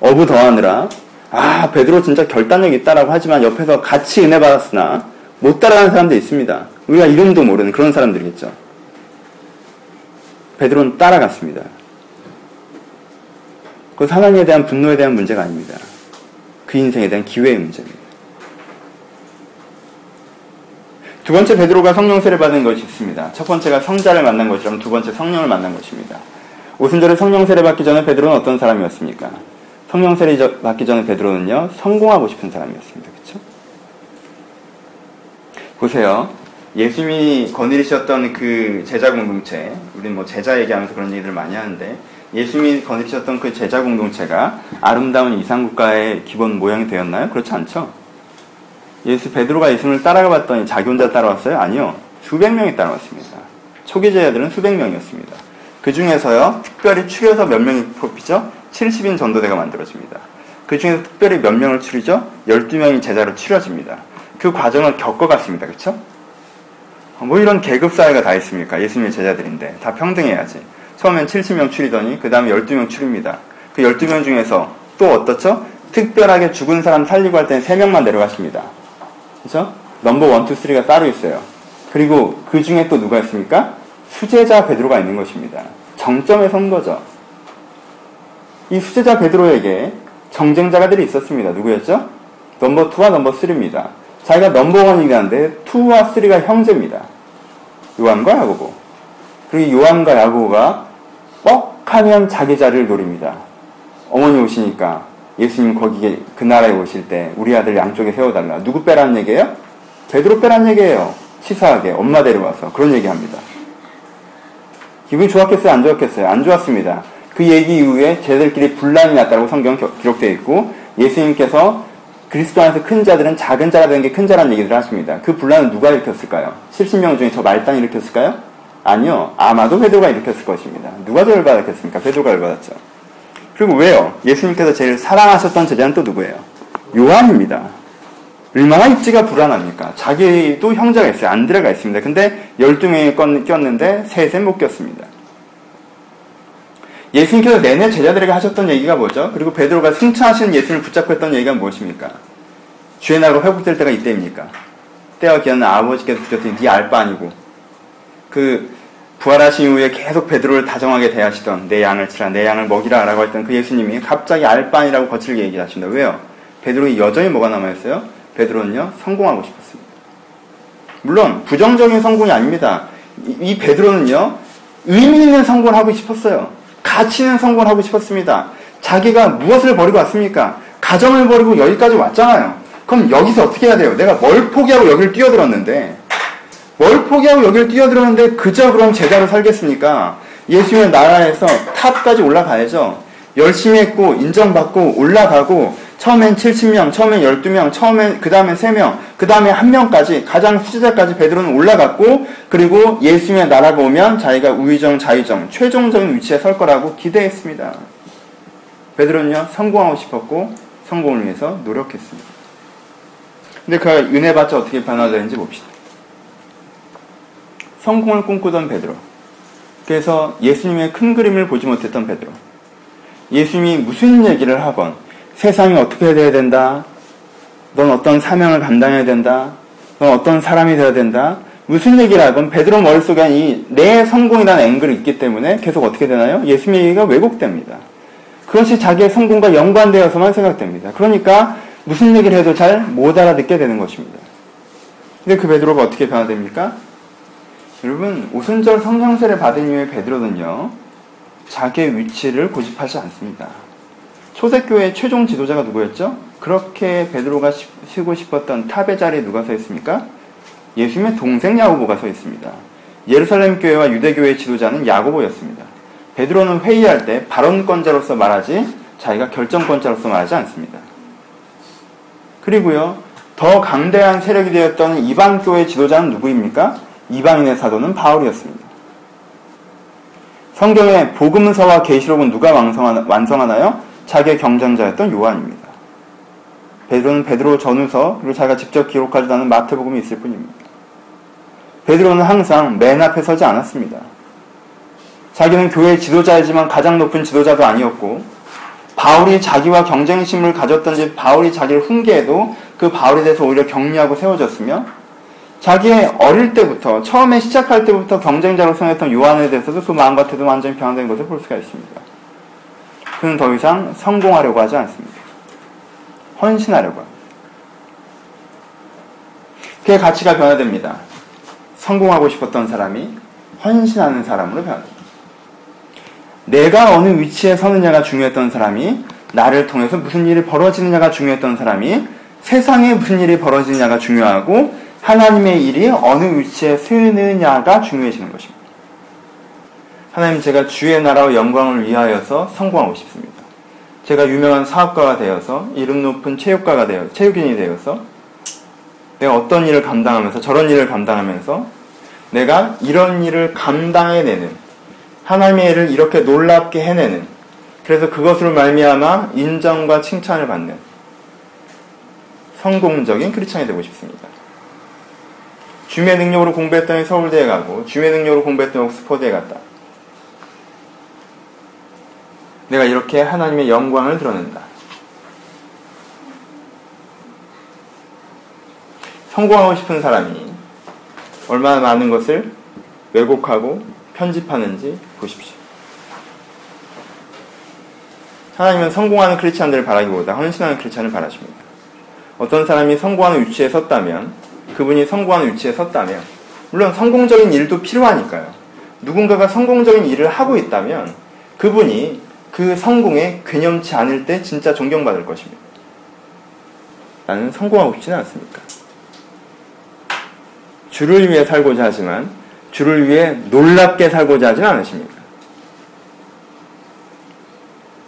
어부 더하느라 아 베드로 진짜 결단력 있다라고 하지만 옆에서 같이 은혜 받았으나 못 따라가는 사람도 있습니다. 우리가 이름도 모르는 그런 사람들이겠죠. 베드로는 따라갔습니다. 그것 하나님에 대한 분노에 대한 문제가 아닙니다. 그 인생에 대한 기회의 문제입니다. 두 번째 베드로가 성령 세례 받은 것이 있습니다. 첫 번째가 성자를 만난 것이라면 두 번째 성령을 만난 것입니다. 오순절에 성령 세례 받기 전에 베드로는 어떤 사람이었습니까? 성령 세례 받기 전에 베드로는요 성공하고 싶은 사람이었습니다. 그렇죠? 보세요. 예수님이 거느리셨던 그 제자 공동체, 우리는 뭐 제자 얘기하면서 그런 얘기들 많이 하는데 예수님이 거느리셨던 그 제자 공동체가 아름다운 이상국가의 기본 모양이 되었나요? 그렇지 않죠. 예수 베드로가 예수님을 따라가 봤더니 자기 혼자 따라왔어요? 아니요. 수백 명이 따라왔습니다. 초기 제자들은 수백 명이었습니다. 그 중에서요, 특별히 추려서 몇 명이 뽑히죠? 70인 전도대가 만들어집니다. 그 중에서 특별히 몇 명을 추리죠? 12명이 제자로 추려집니다. 그 과정을 겪어갔습니다. 그쵸? 뭐 이런 계급 사회가 다 있습니까? 예수님의 제자들인데. 다 평등해야지. 처음엔 70명 추리더니 그 다음에 12명 추립니다. 그 12명 중에서 또 어떻죠? 특별하게 죽은 사람 살리고 할 때는 3명만 내려가십니다. 그죠? 넘버 1, 2, 3가 따로 있어요. 그리고 그 중에 또 누가 있습니까? 수제자 베드로가 있는 것입니다. 정점에 선 거죠. 이 수제자 베드로에게 경쟁자가들이 있었습니다. 누구였죠? 넘버 2와 넘버 3입니다. 자기가 넘버 1이긴 한데 2와 3가 형제입니다. 요한과 야고보. 그리고 요한과 야고보가 뻑하면 자기 자리를 노립니다. 어머니 오시니까 예수님 거기 그 나라에 오실 때 우리 아들 양쪽에 세워달라. 누구 빼라는 얘기예요? 베드로 빼라는 얘기예요. 치사하게 엄마 데려와서 그런 얘기합니다. 기분이 좋았겠어요? 안 좋았겠어요? 안 좋았습니다. 그 얘기 이후에 쟤들끼리 분란이 났다고 성경 기록되어 있고 예수님께서 그리스도 안에서 큰 자들은 작은 자가 되는 게 큰 자라는 얘기를 하십니다. 그 분란을 누가 일으켰을까요? 70명 중에 저 말단이 일으켰을까요? 아니요. 아마도 베드로가 일으켰을 것입니다. 누가 더 열받았겠습니까? 베드로가 열 받았죠. 그리고 왜요? 예수님께서 제일 사랑하셨던 제자는 또 누구예요? 요한입니다. 얼마나 입지가 불안합니까? 자기도 형제가 있어요. 안드레가 있습니다. 근데 12명이 꼈는데 셋에 못 꼈습니다. 예수님께서 내내 제자들에게 하셨던 얘기가 뭐죠? 그리고 베드로가 승천하신 예수님을 붙잡고 했던 얘기가 무엇입니까? 주의 나라가 회복될 때가 이때입니까? 때와 기한은 아버지께서 주셨더니 네 알바 아니고 그 부활하신 이후에 계속 베드로를 다정하게 대하시던 내 양을 치라 내 양을 먹이라 라고 했던 그 예수님이 갑자기 알바아니라고 거칠게 얘기하십니다. 왜요? 베드로에 여전히 뭐가 남아있어요? 베드로는요 성공하고 싶었습니다. 물론 부정적인 성공이 아닙니다. 이, 이 베드로는요 의미 있는 성공을 하고 싶었어요. 가치 있는 성공을 하고 싶었습니다. 자기가 무엇을 버리고 왔습니까? 가정을 버리고 여기까지 왔잖아요. 그럼 여기서 어떻게 해야 돼요? 내가 뭘 포기하고 여기를 뛰어들었는데 뭘 포기하고 여기를 뛰어들었는데 그저 그럼 제자로 살겠습니까? 예수님의 나라에서 탑까지 올라가야죠. 열심히 했고 인정받고 올라가고 처음엔 70명, 처음엔 12명, 처음엔 그 다음에 3명, 그 다음에 1명까지 가장 수제자까지 베드로는 올라갔고 그리고 예수님의 나라가 오면 자기가 우위정, 자위정, 최종적인 위치에 설 거라고 기대했습니다. 베드로는요 성공하고 싶었고 성공을 위해서 노력했습니다. 근데 그 은혜 받자 어떻게 변화되는지 봅시다. 성공을 꿈꾸던 베드로. 그래서 예수님의 큰 그림을 보지 못했던 베드로. 예수님이 무슨 얘기를 하건 세상이 어떻게 돼야 된다. 넌 어떤 사명을 감당해야 된다. 넌 어떤 사람이 되어야 된다. 무슨 얘기를 하건 베드로 머릿속에 이내 성공이라는 앵글이 있기 때문에 계속 어떻게 되나요? 예수님 얘기가 왜곡됩니다. 그것이 자기의 성공과 연관되어서만 생각됩니다. 그러니까 무슨 얘기를 해도 잘 못 알아듣게 되는 것입니다. 근데 그 베드로가 어떻게 변화됩니까? 여러분 오순절 성령세를 받은 이후에 베드로는요 자기의 위치를 고집하지 않습니다. 초대교회의 최종 지도자가 누구였죠? 그렇게 베드로가 쉬고 싶었던 탑의 자리에 누가 서 있습니까? 예수님의 동생 야고보가 서 있습니다. 예루살렘 교회와 유대 교회의 지도자는 야고보였습니다. 베드로는 회의할 때 발언권자로서 말하지 자기가 결정권자로서 말하지 않습니다. 그리고요 더 강대한 세력이 되었던 이방 교회 지도자는 누구입니까? 이방인의 사도는 바울이었습니다. 성경의 복음서와 계시록은 누가 완성하나요? 자기의 경쟁자였던 요한입니다. 베드로는 베드로 전후서 그리고 자기가 직접 기록하지 않은 마태복음이 있을 뿐입니다. 베드로는 항상 맨 앞에 서지 않았습니다. 자기는 교회의 지도자이지만 가장 높은 지도자도 아니었고 바울이 자기와 경쟁심을 가졌던지 바울이 자기를 훈계해도 그 바울에 대해서 오히려 격려하고 세워졌으며 자기의 어릴 때부터 처음에 시작할 때부터 경쟁자로 생각했던 요한에 대해서도 그 마음과 태도 완전히 변화된 것을 볼 수가 있습니다. 그는 더 이상 성공하려고 하지 않습니다. 헌신하려고 합니다. 그의 가치가 변화됩니다. 성공하고 싶었던 사람이 헌신하는 사람으로 변화됩니다. 내가 어느 위치에 서느냐가 중요했던 사람이 나를 통해서 무슨 일이 벌어지느냐가 중요했던 사람이 세상에 무슨 일이 벌어지느냐가 중요하고 하나님의 일이 어느 위치에 쓰느냐가 중요해지는 것입니다. 하나님 제가 주의 나라와 영광을 위하여서 성공하고 싶습니다. 제가 유명한 사업가가 되어서 이름 높은 체육가가 되어 체육인이 되어서 내가 어떤 일을 감당하면서 저런 일을 감당하면서 내가 이런 일을 감당해내는 하나님의 일을 이렇게 놀랍게 해내는 그래서 그것으로 말미암아 인정과 칭찬을 받는 성공적인 크리스찬이 되고 싶습니다. 주의 능력으로 공부했더니 서울대에 가고 주의 능력으로 공부했더니 옥스퍼드에 갔다. 내가 이렇게 하나님의 영광을 드러낸다. 성공하고 싶은 사람이 얼마나 많은 것을 왜곡하고 편집하는지 보십시오. 하나님은 성공하는 크리스찬들을 바라기보다 헌신하는 크리스찬을 바라십니다. 어떤 사람이 성공하는 위치에 섰다면 그분이 성공하는 위치에 섰다면 물론 성공적인 일도 필요하니까요. 누군가가 성공적인 일을 하고 있다면 그분이 그 성공에 괴념치 않을 때 진짜 존경받을 것입니다. 나는 성공하고 싶지는 않습니까? 주를 위해 살고자 하지만 주를 위해 놀랍게 살고자 하지는 않으십니까?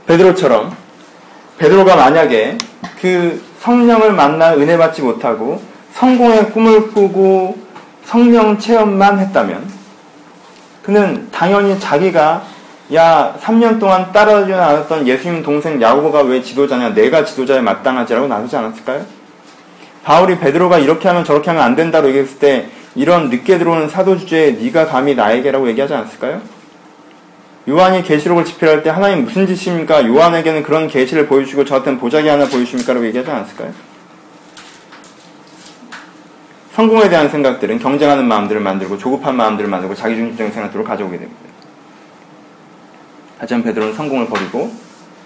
베드로처럼 베드로가 만약에 그 성령을 만나 은혜 받지 못하고 성공의 꿈을 꾸고 성령 체험만 했다면 그는 당연히 자기가 야 3년 동안 따라주지 않았던 예수님 동생 야고보가 왜 지도자냐 내가 지도자에 마땅하지라고 나서지 않았을까요? 바울이 베드로가 이렇게 하면 저렇게 하면 안 된다고 얘기했을 때 이런 늦게 들어오는 사도 주제에 네가 감히 나에게라고 얘기하지 않았을까요? 요한이 계시록을 집필할 때 하나님 무슨 짓입니까? 요한에게는 그런 계시를 보여주고 저한테는 보자기 하나 보여주십니까? 라고 얘기하지 않았을까요? 성공에 대한 생각들은 경쟁하는 마음들을 만들고 조급한 마음들을 만들고 자기중심적인 생각들을 가져오게 됩니다. 하지만 베드로는 성공을 버리고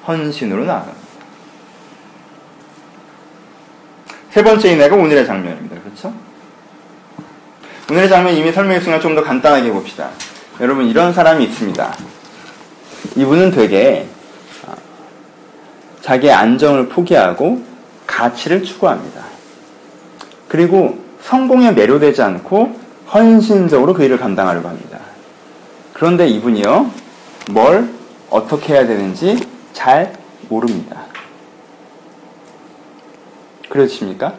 헌신으로 나아갑니다. 세 번째 인내가 오늘의 장면입니다. 그렇죠? 오늘의 장면 이미 설명했으나 좀더 간단하게 봅시다. 여러분 이런 사람이 있습니다. 이분은 되게 아, 자기의 안정을 포기하고 가치를 추구합니다. 그리고 성공에 매료되지 않고 헌신적으로 그 일을 감당하려고 합니다. 그런데 이분이요, 뭘 어떻게 해야 되는지 잘 모릅니다. 그러십니까?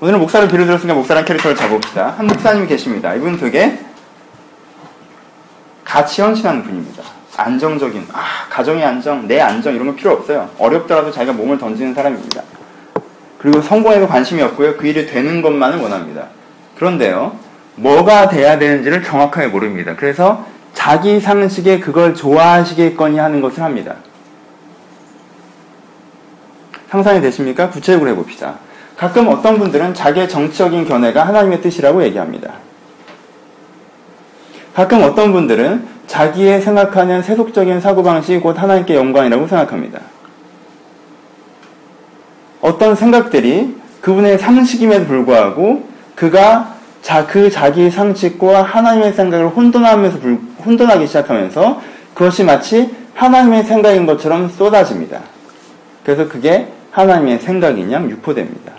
오늘은 목사를 빌어들었으니까 목사란 캐릭터를 잡읍시다. 한 목사님이 계십니다. 이분 되게 가치 헌신하는 분입니다. 안정적인, 아, 가정의 안정, 내 안정, 이런 거 필요 없어요. 어렵더라도 자기가 몸을 던지는 사람입니다. 그리고 성공에도 관심이 없고요. 그 일이 되는 것만을 원합니다. 그런데요, 뭐가 돼야 되는지를 정확하게 모릅니다. 그래서 자기 상식에 그걸 좋아하시겠거니 하는 것을 합니다. 상상이 되십니까? 구체적으로 해봅시다. 가끔 어떤 분들은 자기의 정치적인 견해가 하나님의 뜻이라고 얘기합니다. 가끔 어떤 분들은 자기의 생각하는 세속적인 사고방식이 곧 하나님께 영광이라고 생각합니다. 어떤 생각들이 그분의 상식임에도 불구하고 그가 자, 그 자기 상식과 하나님의 생각을 혼돈하면서 불, 혼돈하기 시작하면서 그것이 마치 하나님의 생각인 것처럼 쏟아집니다. 그래서 그게 하나님의 생각인 양 유포됩니다.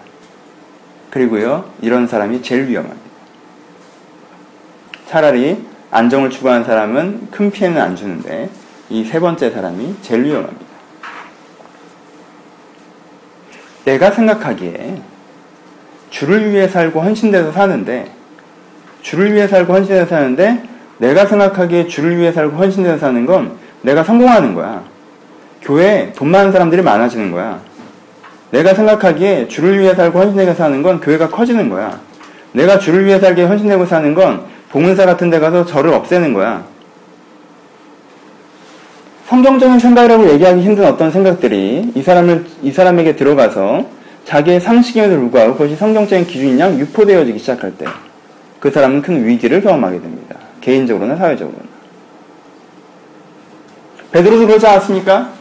그리고요, 이런 사람이 제일 위험합니다. 차라리 안정을 추구하는 사람은 큰 피해는 안 주는데 이 세 번째 사람이 제일 위험합니다. 내가 생각하기에 주를 위해 살고 헌신돼서 사는데 주를 위해 살고 헌신돼서 사는데 내가 생각하기에 주를 위해 살고 헌신돼서 사는 건 내가 성공하는 거야. 교회에 돈 많은 사람들이 많아지는 거야. 내가 생각하기에 주를 위해 살고 헌신되고 사는 건 교회가 커지는 거야. 내가 주를 위해 살게 헌신되고 사는 건 봉은사 같은 데 가서 저를 없애는 거야. 성경적인 생각이라고 얘기하기 힘든 어떤 생각들이 이 사람을, 이 사람에게 들어가서 자기의 상식임에도 불구하고 그것이 성경적인 기준인 양 유포되어지기 시작할 때 그 사람은 큰 위기를 경험하게 됩니다. 개인적으로나 사회적으로나. 베드로도 그러지 않았습니까?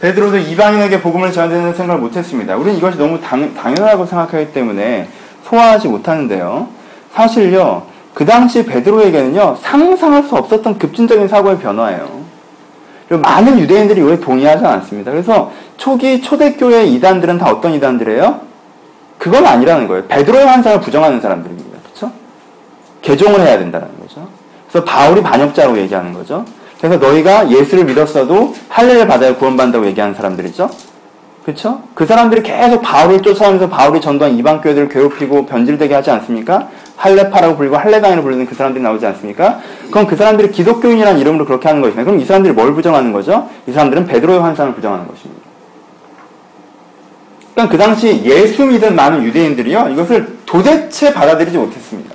베드로도 이방인에게 복음을 전하는 생각을 못했습니다. 우리는 이것이 너무 당, 당연하다고 생각하기 때문에 소화하지 못하는데요. 사실요, 그 당시 베드로에게는요, 상상할 수 없었던 급진적인 사고의 변화예요. 많은 유대인들이 이거에 동의하지 않습니다. 그래서 초기 초대교회 이단들은 다 어떤 이단들이에요? 그건 아니라는 거예요. 베드로의 환상을 부정하는 사람들입니다. 그렇죠? 개종을 해야 된다는 거죠. 그래서 바울이 반역자로 얘기하는 거죠. 그래서 너희가 예수를 믿었어도 할례를 받아야 구원받는다고 얘기하는 사람들이죠. 그렇죠? 그 사람들이 계속 바울을 쫓아오면서 바울이 전도한 이방 교회들을 괴롭히고 변질되게 하지 않습니까? 할례파라고 불리고 할례당이라고 부르는 그 사람들이 나오지 않습니까? 그럼 그 사람들이 기독교인이라는 이름으로 그렇게 하는 것이네. 그럼 이 사람들이 뭘 부정하는 거죠? 이 사람들은 베드로의 환상을 부정하는 것입니다. 그러니까 그 당시 예수 믿은 많은 유대인들이요 이것을 도대체 받아들이지 못했습니다.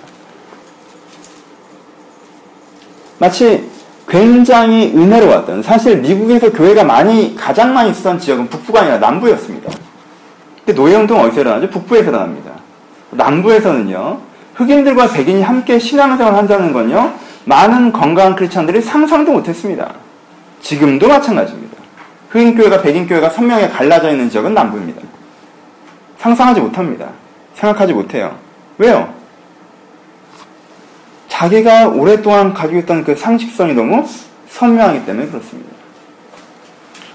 마치 굉장히 은혜로웠던 사실 미국에서 교회가 많이 가장 많이 있었던 지역은 북부가 아니라 남부였습니다. 근데 노예운동은 어디서 일어나죠? 북부에서 일어납니다. 남부에서는요 흑인들과 백인이 함께 신앙생활을 한다는 건요 많은 건강한 크리스천들이 상상도 못했습니다. 지금도 마찬가지입니다. 흑인 교회가 백인 교회가 선명하게 갈라져 있는 지역은 남부입니다. 상상하지 못합니다. 생각하지 못해요. 왜요? 자기가 오랫동안 가지고 있던 그 상식성이 너무 선명하기 때문에 그렇습니다.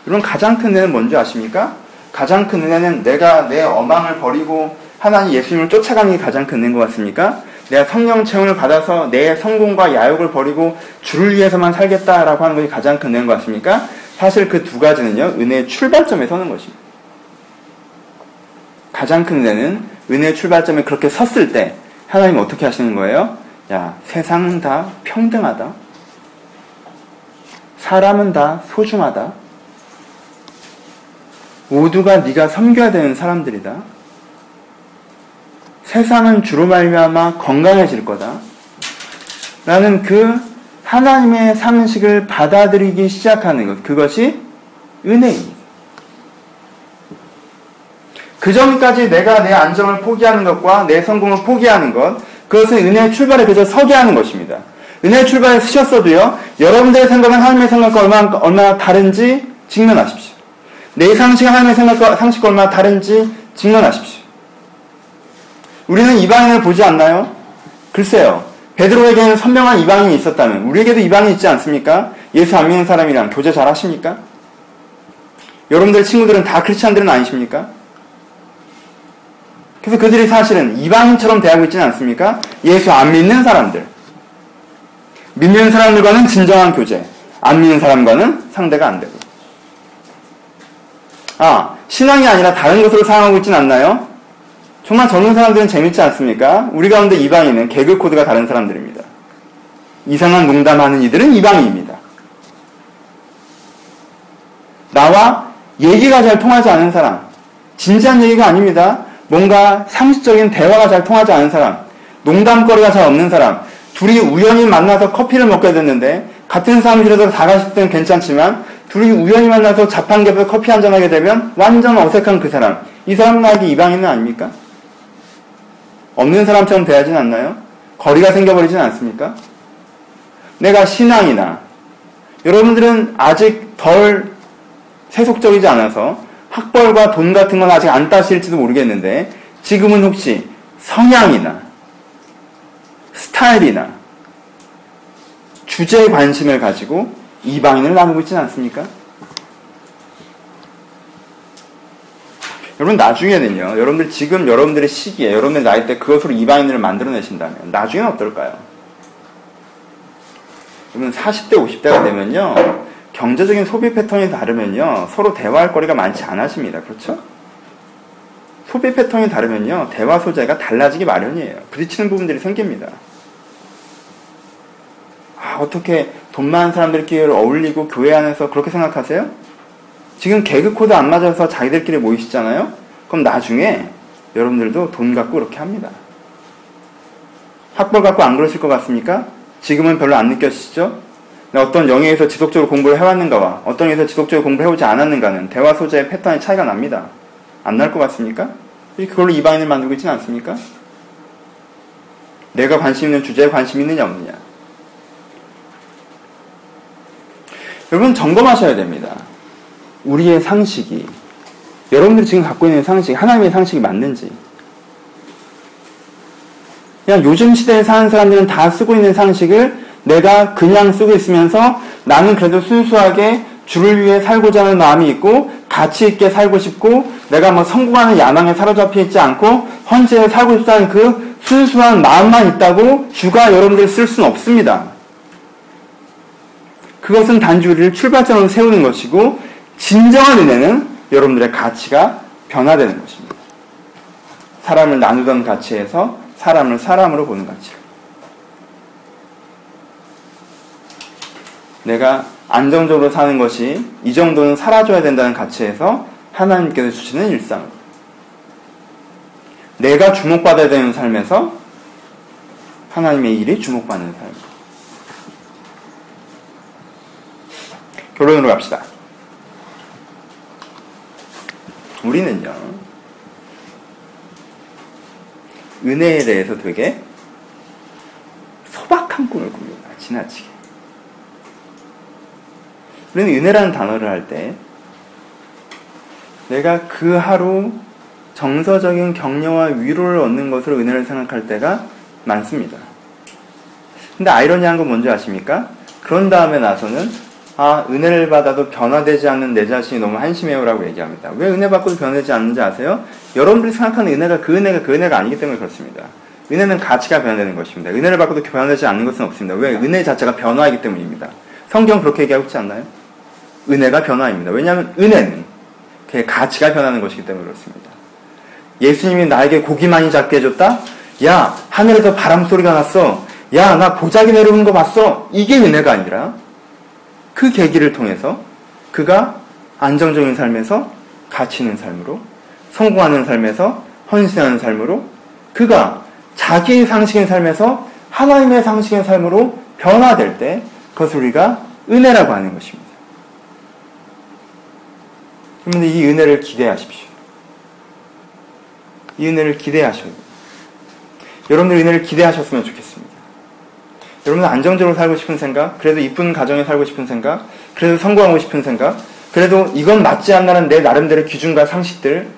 여러분 가장 큰 은혜는 뭔지 아십니까? 가장 큰 은혜는 내가 내 어망을 버리고 하나님 예수님을 쫓아가는 게 가장 큰 은혜인 것 같습니까? 내가 성령 체험을 받아서 내 성공과 야욕을 버리고 주를 위해서만 살겠다라고 하는 것이 가장 큰 은혜인 것 같습니까? 사실 그 두 가지는요, 은혜의 출발점에 서는 것입니다. 가장 큰 은혜는 은혜의 출발점에 그렇게 섰을 때 하나님 어떻게 하시는 거예요? 야, 세상은 다 평등하다. 사람은 다 소중하다. 모두가 네가 섬겨야 되는 사람들이다. 세상은 주로 말미암아 건강해질 거다. 라는 그 하나님의 상식을 받아들이기 시작하는 것. 그것이 은혜입니다. 그 전까지 내가 내 안정을 포기하는 것과 내 성공을 포기하는 것, 그것은 은혜의 출발에 그저 서게 하는 것입니다. 은혜의 출발에 쓰셨어도요, 여러분들의 생각은 하나님의 생각과 얼마나, 얼마나 다른지 직면하십시오. 내 상식은 하나님의 생각과 상식과 얼마나 다른지 직면하십시오. 우리는 이방인을 보지 않나요? 글쎄요. 베드로에게는 선명한 이방인이 있었다면 우리에게도 이방인이 있지 않습니까? 예수 안 믿는 사람이랑 교제 잘 하십니까? 여러분들 친구들은 다 크리스찬들은 아니십니까? 그래서 그들이 사실은 이방인처럼 대하고 있지는 않습니까? 예수 안 믿는 사람들. 믿는 사람들과는 진정한 교제. 안 믿는 사람과는 상대가 안 되고. 아, 신앙이 아니라 다른 것으로 사용하고 있지는 않나요? 정말 젊은 사람들은 재밌지 않습니까? 우리 가운데 이방인은 개그 코드가 다른 사람들입니다. 이상한 농담하는 이들은 이방인입니다. 나와 얘기가 잘 통하지 않은 사람, 진지한 얘기가 아닙니다. 뭔가 상식적인 대화가 잘 통하지 않은 사람, 농담거리가 잘 없는 사람, 둘이 우연히 만나서 커피를 먹게 됐는데 같은 사무실에서 다 갔을 때는 괜찮지만 둘이 우연히 만나서 자판기에서 커피 한잔 하게 되면 완전 어색한 그 사람. 이 사람 나에게 이방인은 아닙니까? 없는 사람처럼 대하진 않나요? 거리가 생겨버리진 않습니까? 내가 신앙이나 여러분들은 아직 덜 세속적이지 않아서 학벌과 돈 같은 건 아직 안 따실지도 모르겠는데 지금은 혹시 성향이나 스타일이나 주제에 관심을 가지고 이방인을 나누고 있지는 않습니까? 여러분 나중에는요. 여러분들 지금 여러분들의 시기에 여러분들 나이 때 그것으로 이방인을 만들어내신다면 나중에는 어떨까요? 여러분 40대 50대가 되면요. 경제적인 소비 패턴이 다르면요. 서로 대화할 거리가 많지 않아집니다. 그렇죠? 소비 패턴이 다르면요. 대화 소재가 달라지기 마련이에요. 부딪히는 부분들이 생깁니다. 아, 어떻게 돈 많은 사람들끼리 어울리고 교회 안에서 그렇게 생각하세요? 지금 개그 코드 안 맞아서 자기들끼리 모이시잖아요? 그럼 나중에 여러분들도 돈 갖고 그렇게 합니다. 학벌 갖고 안 그러실 것 같습니까? 지금은 별로 안 느껴지시죠? 어떤 영역에서 지속적으로 공부를 해왔는가와 어떤 영역에서 지속적으로 공부를 해오지 않았는가는 대화 소재의 패턴의 차이가 납니다. 안 날 것 같습니까? 그걸로 이방인을 만들고 있지는 않습니까? 내가 관심 있는 주제에 관심 있느냐 없느냐. 여러분 점검하셔야 됩니다. 우리의 상식이 여러분들이 지금 갖고 있는 상식, 하나님의 상식이 맞는지. 그냥 요즘 시대에 사는 사람들은 다 쓰고 있는 상식을 내가 그냥 쓰고 있으면서 나는 그래도 순수하게 주를 위해 살고자 하는 마음이 있고 가치 있게 살고 싶고 내가 뭐 성공하는 야망에 사로잡혀 있지 않고 헌신에 살고 싶다는 그 순수한 마음만 있다고 주가 여러분들 쓸 수는 없습니다. 그것은 단지 우리를 출발점으로 세우는 것이고 진정한 은혜는 여러분들의 가치가 변화되는 것입니다. 사람을 나누던 가치에서 사람을 사람으로 보는 가치. 내가 안정적으로 사는 것이 이 정도는 사라져야 된다는 가치에서 하나님께서 주시는 일상. 내가 주목받아야 되는 삶에서 하나님의 일이 주목받는 삶. 결론으로 갑시다. 우리는요, 은혜에 대해서 되게 소박한 꿈을 꿉니다. 지나치게. 우리는 은혜라는 단어를 할 때, 내가 그 하루 정서적인 격려와 위로를 얻는 것으로 은혜를 생각할 때가 많습니다. 근데 아이러니한 건 뭔지 아십니까? 그런 다음에 나서는 아, 은혜를 받아도 변화되지 않는 내 자신이 너무 한심해요라고 얘기합니다. 왜 은혜 받고도 변하지 않는지 아세요? 여러분들이 생각하는 은혜가 그 은혜가 그 은혜가 아니기 때문에 그렇습니다. 은혜는 가치가 변화되는 것입니다. 은혜를 받고도 변하지 않는 것은 없습니다. 왜? 은혜 자체가 변화이기 때문입니다. 성경 그렇게 얘기하고 있지 않나요? 은혜가 변화입니다. 왜냐하면 은혜는 그 가치가 변하는 것이기 때문에 그렇습니다. 예수님이 나에게 고기 많이 잡게 해줬다? 야, 하늘에서 바람 소리가 났어. 야, 나 보자기 내려오는 거 봤어. 이게 은혜가 아니라 그 계기를 통해서 그가 안정적인 삶에서 가치 있는 삶으로 성공하는 삶에서 헌신하는 삶으로 그가 자기의 상식인 삶에서 하나님의 상식인 삶으로 변화될 때 그것을 우리가 은혜라고 하는 것입니다. 그런데 이 은혜를 기대하십시오. 이 은혜를 기대하셔야 돼요. 여러분들 은혜를 기대하셨으면 좋겠습니다. 여러분들 안정적으로 살고 싶은 생각, 그래도 이쁜 가정에 살고 싶은 생각, 그래도 성공하고 싶은 생각, 그래도 이건 맞지 않나는 내 나름대로의 기준과 상식들,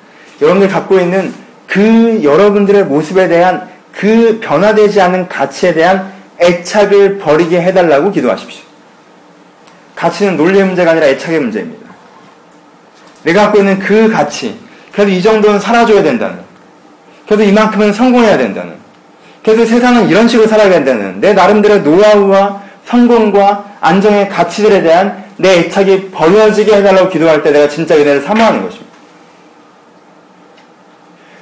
여러분들 갖고 있는 그 여러분들의 모습에 대한 그 변화되지 않은 가치에 대한 애착을 버리게 해달라고 기도하십시오. 가치는 논리의 문제가 아니라 애착의 문제입니다. 내가 갖고 있는 그 가치, 그래도 이 정도는 사라져야 된다는, 그래도 이만큼은 성공해야 된다는, 그래서 세상은 이런 식으로 살아야 된다는 내 나름대로 노하우와 성공과 안정의 가치들에 대한 내 애착이 버려지게 해달라고 기도할 때 내가 진짜 은혜를 사모하는 것입니다.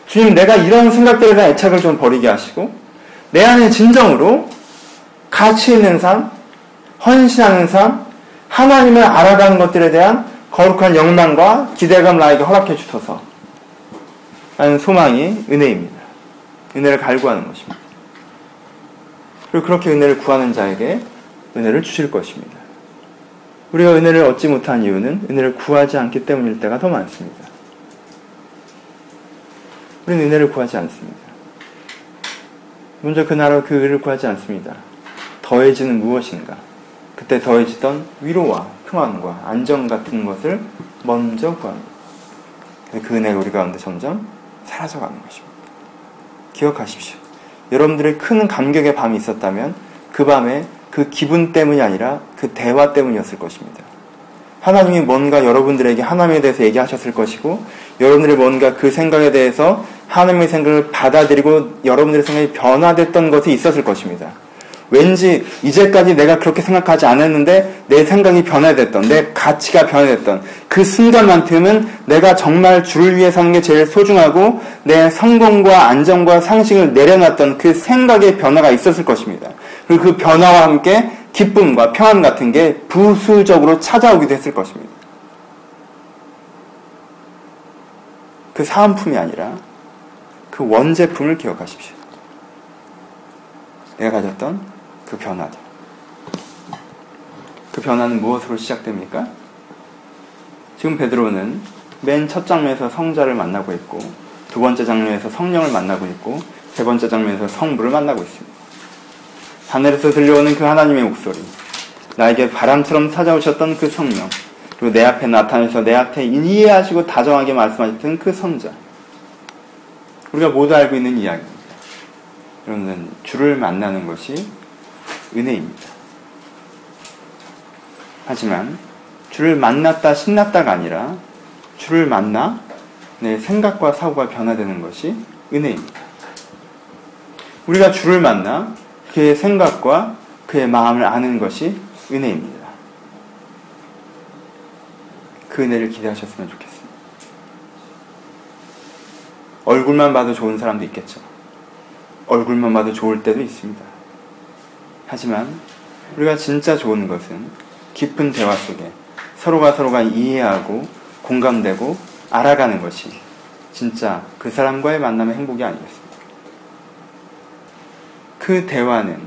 주님, 내가 이런 생각들에 대한 애착을 좀 버리게 하시고, 내 안에 진정으로 가치 있는 삶, 헌신하는 삶, 하나님을 알아가는 것들에 대한 거룩한 영망과 기대감 나에게 허락해 주셔서, 라는 소망이 은혜입니다. 은혜를 갈구하는 것입니다. 그리고 그렇게 은혜를 구하는 자에게 은혜를 주실 것입니다. 우리가 은혜를 얻지 못한 이유는 은혜를 구하지 않기 때문일 때가 더 많습니다. 우리는 은혜를 구하지 않습니다. 먼저 그 나라 그 의를 구하지 않습니다. 더해지는 무엇인가? 그때 더해지던 위로와 평안과 안정 같은 것을 먼저 구합니다. 그 은혜가 우리 가운데 점점 사라져가는 것입니다. 기억하십시오. 여러분들의 큰 감격의 밤이 있었다면 그 밤에 그 기분 때문이 아니라 그 대화 때문이었을 것입니다. 하나님이 뭔가 여러분들에게 하나님에 대해서 얘기하셨을 것이고 여러분들이 뭔가 그 생각에 대해서 하나님의 생각을 받아들이고 여러분들의 생각이 변화됐던 것이 있었을 것입니다. 왠지 이제까지 내가 그렇게 생각하지 않았는데 내 생각이 변화됐던, 내 가치가 변화됐던 그 순간만큼은 내가 정말 주를 위해 사는 게 제일 소중하고 내 성공과 안정과 상식을 내려놨던 그 생각의 변화가 있었을 것입니다. 그리고 그 변화와 함께 기쁨과 평안 같은 게 부수적으로 찾아오기도 했을 것입니다. 그 사은품이 아니라 그 원제품을 기억하십시오. 내가 가졌던 그 변화죠. 그 변화는 무엇으로 시작됩니까? 지금 베드로는 맨 첫 장면에서 성자를 만나고 있고 두 번째 장면에서 성령을 만나고 있고 세 번째 장면에서 성부를 만나고 있습니다. 하늘에서 들려오는 그 하나님의 목소리, 나에게 바람처럼 찾아오셨던 그 성령, 그리고 내 앞에 나타나서 내 앞에 이해하시고 다정하게 말씀하셨던 그 성자. 우리가 모두 알고 있는 이야기입니다. 여러분 주를 만나는 것이 은혜입니다. 하지만 주를 만났다 신났다가 아니라 주를 만나 내 생각과 사고가 변화되는 것이 은혜입니다. 우리가 주를 만나 그의 생각과 그의 마음을 아는 것이 은혜입니다. 그 은혜를 기대하셨으면 좋겠습니다. 얼굴만 봐도 좋은 사람도 있겠죠. 얼굴만 봐도 좋을 때도 있습니다. 하지만 우리가 진짜 좋은 것은 깊은 대화 속에 서로가 서로가 이해하고 공감되고 알아가는 것이 진짜 그 사람과의 만남의 행복이 아니겠습니까? 그 대화는,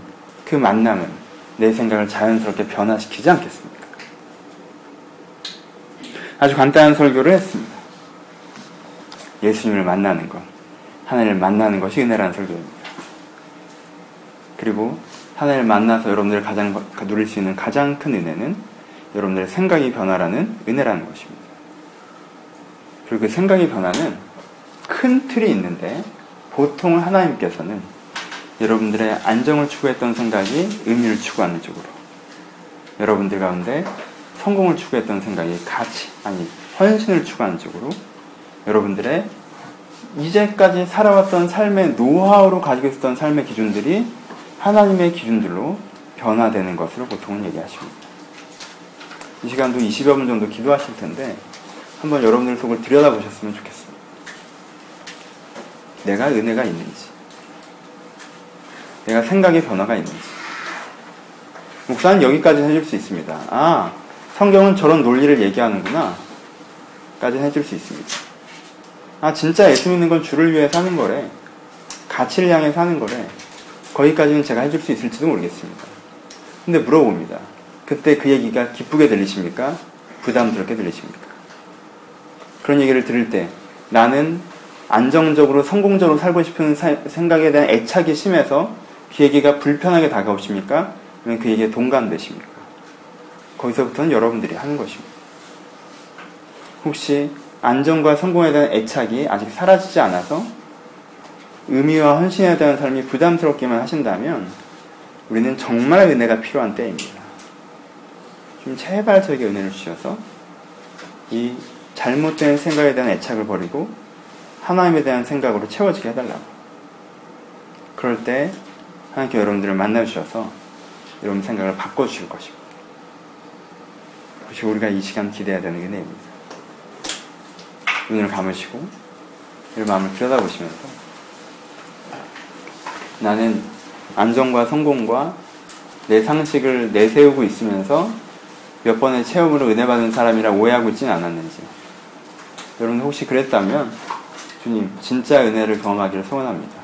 그 만남은 내 생각을 자연스럽게 변화시키지 않겠습니까? 아주 간단한 설교를 했습니다. 예수님을 만나는 것, 하나님을 만나는 것이 은혜라는 설교입니다. 그리고 하나님을 만나서 여러분들 가장 누릴 수 있는 가장 큰 은혜는 여러분들의 생각이 변화라는 은혜라는 것입니다. 그리고 그 생각이 변화는 큰 틀이 있는데 보통 하나님께서는 여러분들의 안정을 추구했던 생각이 의미를 추구하는 쪽으로 여러분들 가운데 성공을 추구했던 생각이 가치 아니 헌신을 추구하는 쪽으로 여러분들의 이제까지 살아왔던 삶의 노하우로 가지고 있었던 삶의 기준들이 하나님의 기준들로 변화되는 것으로 보통은 얘기하십니다. 이 시간도 20여 분 정도 기도하실 텐데 한번 여러분들 속을 들여다보셨으면 좋겠습니다. 내가 은혜가 있는지, 내가 생각의 변화가 있는지. 목사는 여기까지 해줄 수 있습니다. 아, 성경은 저런 논리를 얘기하는구나. 까지 해줄 수 있습니다. 아, 진짜 예수 믿는 건 주를 위해 사는 거래. 가치를 향해 사는 거래. 거기까지는 제가 해줄 수 있을지도 모르겠습니다. 근데 물어봅니다. 그때 그 얘기가 기쁘게 들리십니까? 부담스럽게 들리십니까? 그런 얘기를 들을 때 나는 안정적으로 성공적으로 살고 싶은 사, 생각에 대한 애착이 심해서 그 얘기가 불편하게 다가오십니까? 아니면 그 얘기에 동감되십니까? 거기서부터는 여러분들이 하는 것입니다. 혹시 안정과 성공에 대한 애착이 아직 사라지지 않아서 의미와 헌신에 대한 삶이 부담스럽기만 하신다면 우리는 정말 은혜가 필요한 때입니다. 좀 제발 저에게 은혜를 주셔서 이 잘못된 생각에 대한 애착을 버리고 하나님에 대한 생각으로 채워지게 해달라고. 그럴 때 하나님께 여러분들을 만나주셔서 여러분 생각을 바꿔주실 것입니다. 그것이 우리가 이 시간 기대해야 되는 은혜입니다. 눈을 감으시고 여러분 마음을 들여다보시면서 나는 안정과 성공과 내 상식을 내세우고 있으면서 몇 번의 체험으로 은혜 받은 사람이라 오해하고 있지는 않았는지 여러분 혹시 그랬다면 주님 진짜 은혜를 경험하기를 소원합니다.